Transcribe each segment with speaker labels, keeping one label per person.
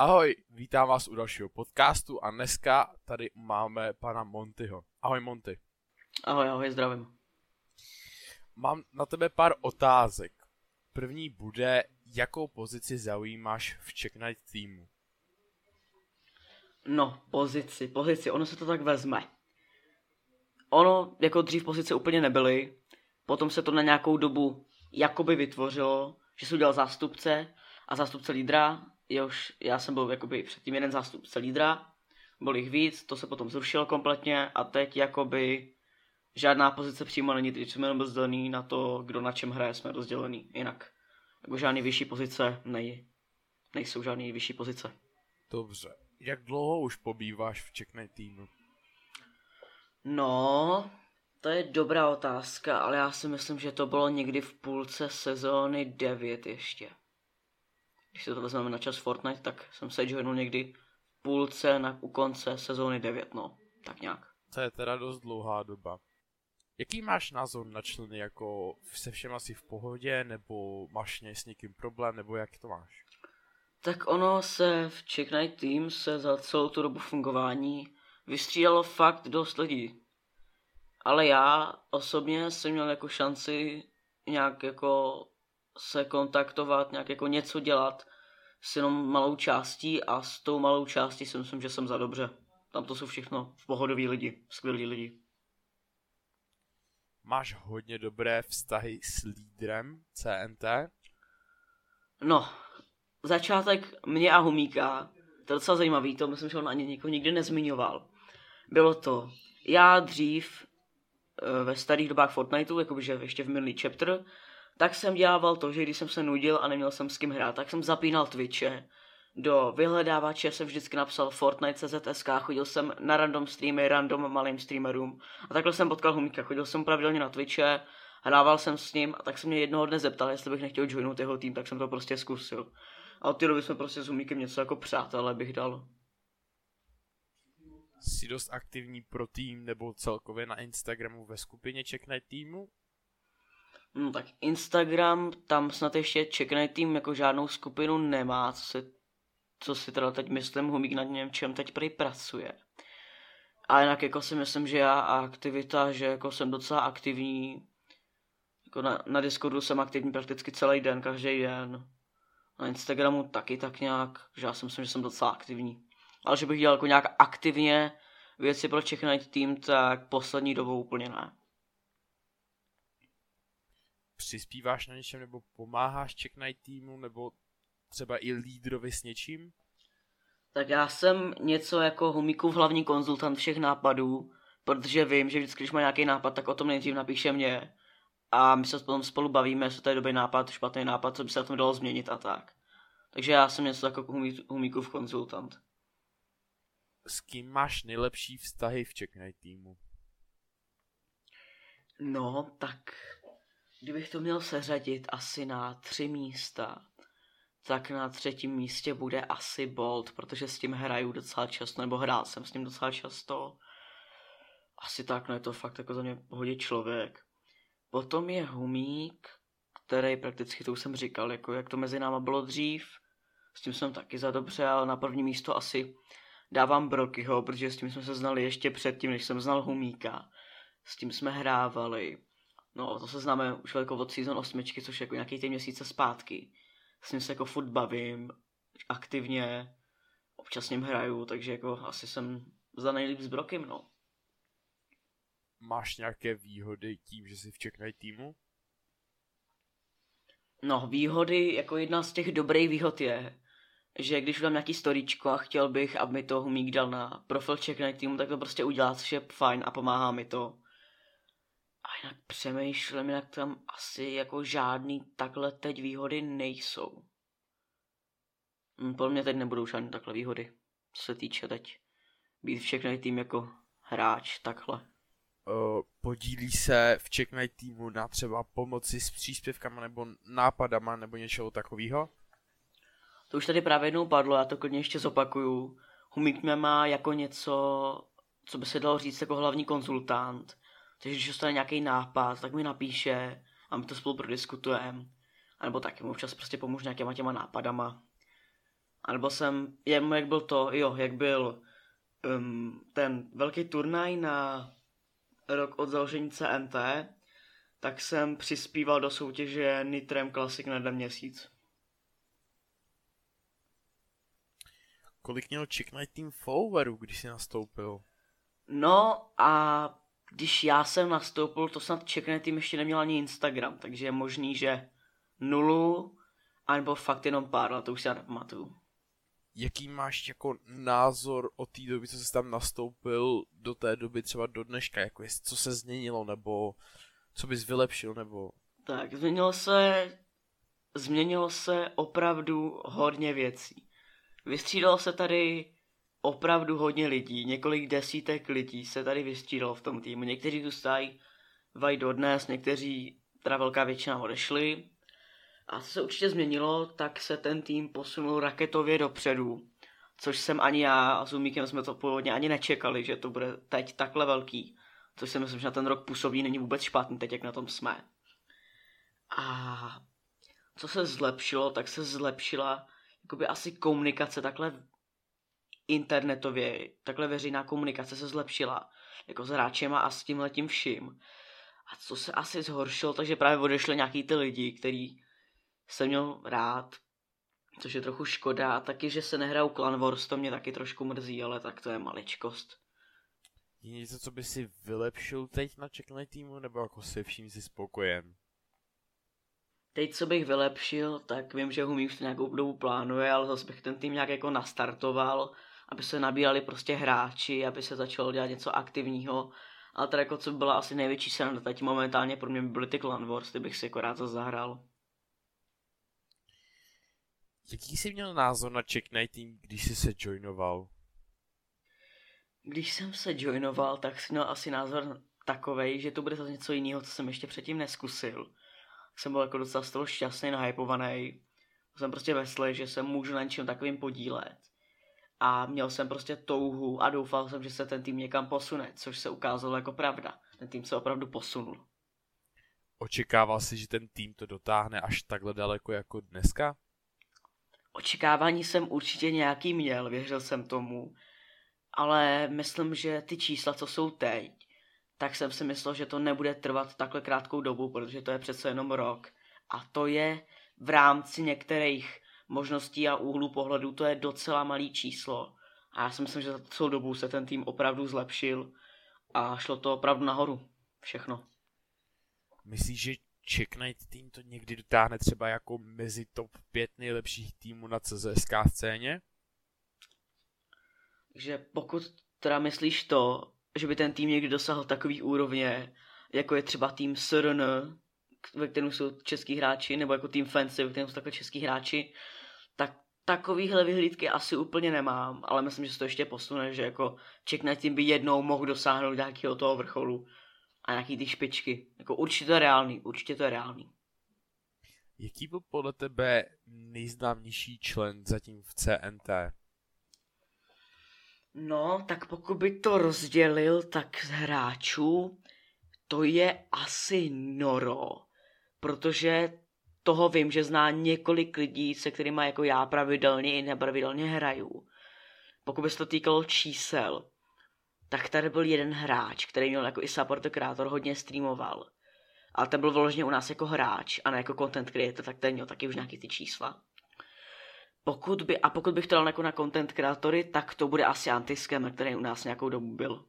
Speaker 1: Ahoj, vítám vás u dalšího podcastu a dneska tady máme pana Montyho. Ahoj Monty.
Speaker 2: Ahoj, ahoj, zdravím.
Speaker 1: Mám na tebe pár otázek. První bude, jakou pozici zaujímáš v Check Night týmu?
Speaker 2: No, pozici, pozici, ono se to tak vezme. Ono, jako dřív pozice úplně nebyly, potom se to na nějakou dobu jakoby vytvořilo, že se udělal zástupce a zástupce lídra, jehož já jsem byl jakoby předtím jeden zástupce lídra, byl jich víc, to se potom zrušilo kompletně a teď jakoby žádná pozice přímo není, teď jsme jenom rozdělený na to, kdo na čem hraje, jsme rozdělený, jinak jako žádný vyšší pozice nej, nejsou žádný vyšší pozice.
Speaker 1: Dobře. Jak dlouho už pobýváš v Check Night týmu?
Speaker 2: No, to je dobrá otázka, ale já si myslím, že to bylo někdy v půlce sezóny 9 ještě. Když se to vezmeme na čas Fortnite, tak jsem se joinul někdy v půlce na, u konce sezóny 9, no, tak nějak.
Speaker 1: To je teda dost dlouhá doba. Jaký máš názor na členy, jako se všem asi v pohodě, nebo máš s někým problém, nebo jak to máš?
Speaker 2: Tak ono se v Check Night Team se za celou tu dobu fungování vystřídalo fakt dost lidí. Ale já osobně jsem měl jako šanci nějak jako se kontaktovat, nějak jako něco dělat s jenom malou částí a s tou malou částí si myslím, že jsem za dobře. Tam to jsou všechno pohodoví lidi, skvělí lidi.
Speaker 1: Máš hodně dobré vztahy s lídrem CNT?
Speaker 2: No, začátek mě a Humíka, to je docela zajímavý, to myslím, že on ani nikdo nikdy nezmiňoval. Bylo to, já dřív eh, ve starých dobách Fortniteu, jakože ještě v minulý chapter, tak jsem dělával to, že když jsem se nudil a neměl jsem s kým hrát, tak jsem zapínal Twitche. Do vyhledávače jsem vždycky napsal Fortnite CZSK, chodil jsem na random streamy, random malým streamerům. A takhle jsem potkal Humíka, chodil jsem pravidelně na Twitche, hrával jsem s ním a tak se mě jednoho dne zeptal, jestli bych nechtěl joinout jeho tým, tak jsem to prostě zkusil. A od té doby jsme prostě s Humíkem něco jako přátelé bych dal.
Speaker 1: Jsi dost aktivní pro tým nebo celkově na Instagramu ve skupině Check Night týmu?
Speaker 2: No tak Instagram, tam snad ještě Check Night Team jako žádnou skupinu nemá, co si, co si teda teď myslím, Humík na něm čem teď prý pracuje. A jinak jako si myslím, že já a aktivita, že jako jsem docela aktivní, jako na, na Discordu jsem aktivní prakticky celý den, každý den. Na Instagramu taky tak nějak, že já si myslím, že jsem docela aktivní. Ale že bych dělal jako nějak aktivně věci pro Czech Night Team, tak poslední dobou úplně ne.
Speaker 1: Přispíváš na něčem nebo pomáháš Czech Night týmu nebo třeba i lídrovi s něčím?
Speaker 2: Tak já jsem něco jako Humíkův hlavní konzultant všech nápadů, protože vím, že vždycky, když má nějaký nápad, tak o tom nejdřív napíše mě. A my se potom spolu bavíme, jestli to je dobrý nápad, špatný nápad, co by se na tom dalo změnit a tak. Takže já jsem něco jako Humíkův konzultant.
Speaker 1: S kým máš nejlepší vztahy v Check Night týmu?
Speaker 2: No, tak kdybych to měl seřadit asi na tři místa, tak na třetím místě bude asi Bolt, protože s tím hraju docela často, nebo hrál jsem s ním docela často. Asi tak, no je to fakt jako za mě pohodě člověk. Potom je Humík, který prakticky, to už jsem říkal, jako jak to mezi náma bylo dřív. S tím jsem taky za dobře, ale na první místo asi dávám Brokyho, protože s tím jsme se znali ještě předtím, než jsem znal Humíka. S tím jsme hrávali. No, to se známe už jako od season 8, což je jako nějaký ty měsíce zpátky. S ním se jako furt bavím, aktivně, občas s ním hraju, takže jako asi jsem za nejlíp s Brokem, no.
Speaker 1: Máš nějaké výhody tím, že jsi v Night týmu?
Speaker 2: No, výhody, jako jedna z těch dobrých výhod je, že když udám nějaký storíčko a chtěl bych, aby mi to Humík dal na profil Night týmu, tak to prostě udělá, což je fajn a pomáhá mi to. A jinak přemýšlím, jinak tam asi jako žádný takhle teď výhody nejsou. Podle mě teď nebudou žádné takhle výhody, co se týče teď být všechny tým jako hráč takhle.
Speaker 1: Uh, podílí se v Check Night týmu na třeba pomoci s příspěvkama nebo nápadama nebo něčeho takového?
Speaker 2: To už tady právě jednou padlo, já to klidně ještě zopakuju. Humík mě má jako něco, co by se dalo říct jako hlavní konzultant. Takže když dostane nějaký nápad, tak mi napíše a my to spolu prodiskutujeme. A nebo taky mu občas prostě pomůžu nějakýma těma nápadama. Anebo jsem, jen jak byl to, jo, jak byl um, ten velký turnaj na rok od založení CNT, tak jsem přispíval do soutěže Nitrem Classic na jeden měsíc.
Speaker 1: Kolik měl Chick Night Team followerů, když jsi nastoupil?
Speaker 2: No a když já jsem nastoupil, to snad Night Team ještě neměl ani Instagram, takže je možný, že nulu, anebo fakt jenom pár, ale to už si já nepamatuju.
Speaker 1: Jaký máš jako názor o té doby, co jsi tam nastoupil, do té doby třeba do dneška, jako jest, co se změnilo, nebo co bys vylepšil, nebo...
Speaker 2: Tak, změnilo se, změnilo se opravdu hodně věcí. Vystřídalo se tady opravdu hodně lidí, několik desítek lidí se tady vystřídalo v tom týmu. Někteří zůstají vaj dodnes, někteří, teda velká většina odešli. A co se určitě změnilo, tak se ten tým posunul raketově dopředu. Což jsem ani já a s Umíkem jsme to původně ani nečekali, že to bude teď takhle velký. Což si myslím, že na ten rok působí není vůbec špatný, teď jak na tom jsme. A co se zlepšilo, tak se zlepšila jakoby asi komunikace takhle internetově, takhle veřejná komunikace se zlepšila, jako s hráčema a s tím letím vším. A co se asi zhoršilo, takže právě odešli nějaký ty lidi, který jsem měl rád, což je trochu škoda. A taky, že se nehrajou Clan Wars, to mě taky trošku mrzí, ale tak to je maličkost.
Speaker 1: Je něco, co by si vylepšil teď na Checkmate týmu, nebo jako se vším si spokojen?
Speaker 2: Teď, co bych vylepšil, tak vím, že Humí už to nějakou dobu plánuje, ale zase bych ten tým nějak jako nastartoval, aby se nabírali prostě hráči, aby se začalo dělat něco aktivního. Ale teda jako co by byla asi největší sranda teď momentálně pro mě by byly ty Clan Wars, ty bych si jako rád zahrál.
Speaker 1: Jaký jsi měl názor na Check Night Team, když jsi se joinoval?
Speaker 2: Když jsem se joinoval, tak jsem měl asi názor takovej, že to bude zase něco jiného, co jsem ještě předtím neskusil. Jsem byl jako docela z toho šťastný, nahypovaný. Jsem prostě veslý, že se můžu na něčem takovým podílet. A měl jsem prostě touhu a doufal jsem, že se ten tým někam posune, což se ukázalo jako pravda. Ten tým se opravdu posunul.
Speaker 1: Očekával jsi, že ten tým to dotáhne až takhle daleko jako dneska?
Speaker 2: Očekávání jsem určitě nějaký měl, věřil jsem tomu, ale myslím, že ty čísla, co jsou teď, tak jsem si myslel, že to nebude trvat takhle krátkou dobu, protože to je přece jenom rok. A to je v rámci některých možností a úhlů pohledu, to je docela malý číslo. A já si myslím, že za celou dobu se ten tým opravdu zlepšil a šlo to opravdu nahoru. Všechno.
Speaker 1: Myslíš, že Check Night Team to někdy dotáhne třeba jako mezi top 5 nejlepších týmů na CZSK scéně?
Speaker 2: Takže pokud teda myslíš to, že by ten tým někdy dosáhl takový úrovně, jako je třeba tým SRN, ve kterém jsou český hráči, nebo jako tým Fancy, ve kterém jsou takhle český hráči, tak takovýhle vyhlídky asi úplně nemám, ale myslím, že se to ještě posune, že jako Czech Night Team by jednou mohl dosáhnout nějakého toho vrcholu a nějaký ty špičky. Jako určitě to je reálný, určitě to je reálný.
Speaker 1: Jaký byl podle tebe nejznámější člen zatím v CNT?
Speaker 2: No, tak pokud by to rozdělil, tak z hráčů to je asi Noro, protože toho vím, že zná několik lidí, se kterými jako já pravidelně i nepravidelně hraju. Pokud by se to týkalo čísel, tak tady byl jeden hráč, který měl jako i support kreator, hodně streamoval. Ale ten byl vložně u nás jako hráč a ne jako content creator, tak ten měl taky už nějaký ty čísla. Pokud by, a pokud bych to dal jako na content kreatory, tak to bude asi Antiskem, který u nás nějakou dobu byl.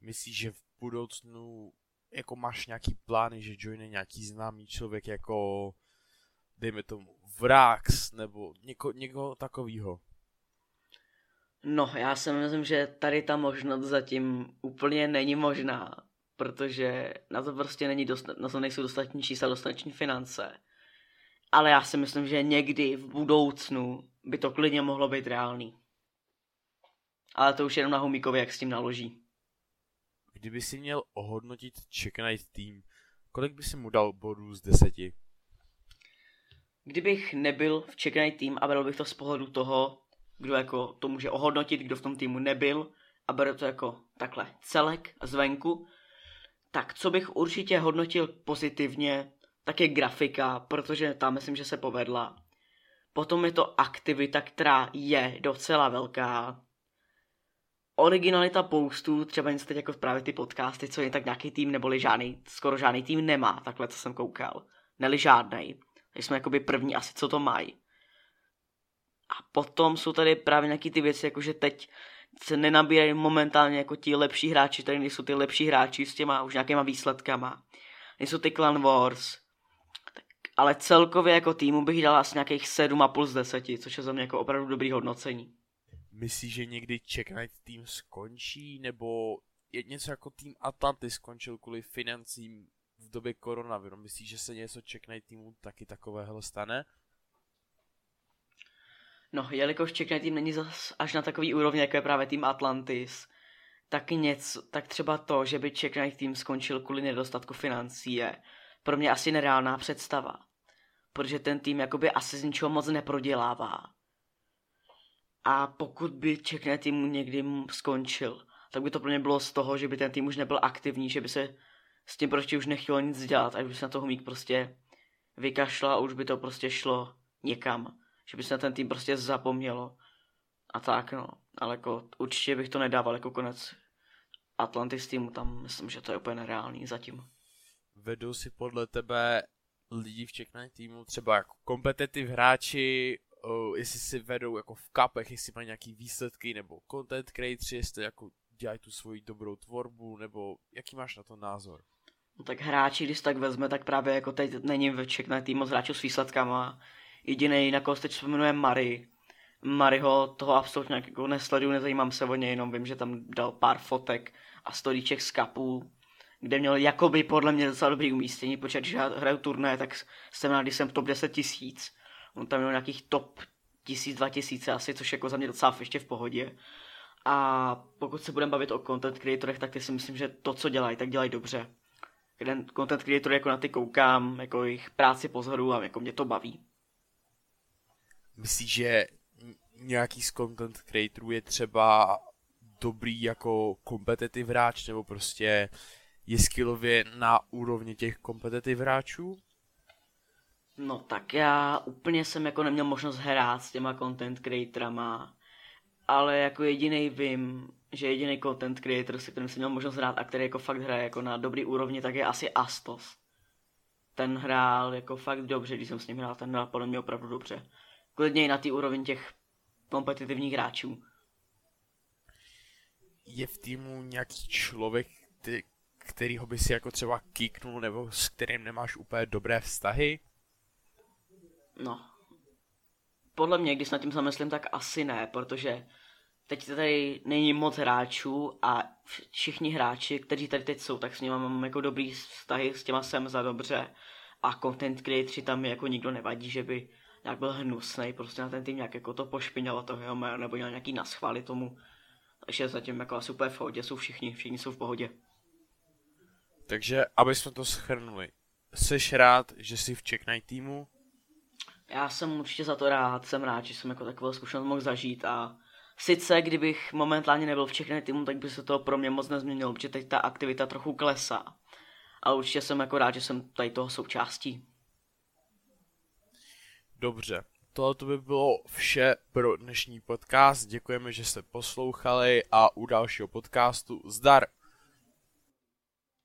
Speaker 1: Myslíš, že v budoucnu jako máš nějaký plány, že joine nějaký známý člověk jako dejme tomu Vrax nebo něko, někoho takového?
Speaker 2: No, já si myslím, že tady ta možnost zatím úplně není možná, protože na to prostě není dost, na to nejsou dostatečné čísla, dostatečné finance. Ale já si myslím, že někdy v budoucnu by to klidně mohlo být reálný. Ale to už jenom na Humíkovi, jak s tím naloží.
Speaker 1: Kdyby si měl ohodnotit Check Night Team, kolik by si mu dal bodů z deseti?
Speaker 2: Kdybych nebyl v Check Night Team a bral bych to z pohledu toho, kdo jako to může ohodnotit, kdo v tom týmu nebyl a bere to jako takhle celek zvenku, tak co bych určitě hodnotil pozitivně, tak je grafika, protože tam myslím, že se povedla. Potom je to aktivita, která je docela velká. Originalita postů, třeba něco teď jako právě ty podcasty, co je tak nějaký tým, neboli žádný, skoro žádný tým nemá, takhle co jsem koukal. Neli žádný. Takže jsme jakoby první asi, co to mají. A potom jsou tady právě nějaký ty věci, jako že teď se nenabírají momentálně jako ti lepší hráči, tady nejsou ty lepší hráči s těma už nějakýma výsledkama. Nejsou ty Clan Wars. Tak, ale celkově jako týmu bych dal asi nějakých 7,5 z 10, což je za mě jako opravdu dobrý hodnocení.
Speaker 1: Myslíš, že někdy Czech Night tým skončí, nebo je něco jako tým Atlanty skončil kvůli financím v době koronaviru? Myslíš, že se něco Czech Night týmu taky takového stane?
Speaker 2: No, jelikož Czech Night tým není zas až na takový úrovni, jako je právě tým Atlantis, tak něco, tak třeba to, že by Czech Night tým skončil kvůli nedostatku financí je pro mě asi nereálná představa. Protože ten tým jakoby asi z ničeho moc neprodělává. A pokud by Czech tým někdy skončil, tak by to pro mě bylo z toho, že by ten tým už nebyl aktivní, že by se s tím prostě už nechtělo nic dělat a by se na toho mík prostě vykašla a už by to prostě šlo někam že by se na ten tým prostě zapomnělo. A tak no, ale jako určitě bych to nedával jako konec Atlantis týmu, tam myslím, že to je úplně nereálný zatím.
Speaker 1: Vedou si podle tebe lidi v Czech týmu třeba jako kompetitiv hráči, uh, jestli si vedou jako v kapech, jestli mají nějaký výsledky, nebo content creators, jestli jako dělají tu svoji dobrou tvorbu, nebo jaký máš na to názor?
Speaker 2: No tak hráči, když tak vezme, tak právě jako teď není ve Czech týmu moc hráčů s výsledkama, Jediný, na koho teď vzpomenuje Mary. Maryho toho absolutně jako nesleduju, nezajímám se o něj, jenom vím, že tam dal pár fotek a storíček z kapů, kde měl jakoby podle mě docela dobrý umístění, protože když hraju turné, tak jsem rád, když jsem v top 10 tisíc. On tam měl nějakých top tisíc, dva tisíce asi, což jako za mě docela ještě v pohodě. A pokud se budeme bavit o content creatorech, tak si myslím, že to, co dělají, tak dělají dobře. Jeden content creator jako na ty koukám, jako jejich práci pozoru a jako mě to baví.
Speaker 1: Myslíš, že nějaký z content creatorů je třeba dobrý jako kompetitiv hráč, nebo prostě je skillově na úrovni těch kompetitiv hráčů?
Speaker 2: No tak já úplně jsem jako neměl možnost hrát s těma content creatorama, ale jako jediný vím, že jediný content creator, se kterým jsem měl možnost hrát a který jako fakt hraje jako na dobrý úrovni, tak je asi Astos. Ten hrál jako fakt dobře, když jsem s ním hrál, ten hrál podle mě opravdu dobře klidně i na té úroveň těch kompetitivních hráčů.
Speaker 1: Je v týmu nějaký člověk, který, kterýho by si jako třeba kiknul nebo s kterým nemáš úplně dobré vztahy?
Speaker 2: No. Podle mě, když nad tím zamyslím, tak asi ne, protože teď tady není moc hráčů a všichni hráči, kteří tady teď jsou, tak s nimi mám jako dobrý vztahy, s těma jsem za dobře a content creatori tam jako nikdo nevadí, že by nějak byl hnusný, prostě na ten tým nějak jako to pošpinilo toho jeho jméno, nebo měl nějaký naschvály tomu. Takže zatím jako asi úplně v pohodě jsou všichni, všichni jsou v pohodě.
Speaker 1: Takže, aby jsme to schrnuli, jsi rád, že jsi v Czech týmu?
Speaker 2: Já jsem určitě za to rád, jsem rád, že jsem jako takovou zkušenost mohl zažít a sice kdybych momentálně nebyl v Night týmu, tak by se to pro mě moc nezměnilo, protože teď ta aktivita trochu klesá. Ale určitě jsem jako rád, že jsem tady toho součástí.
Speaker 1: Dobře, tohle by bylo vše pro dnešní podcast. Děkujeme, že jste poslouchali a u dalšího podcastu zdar!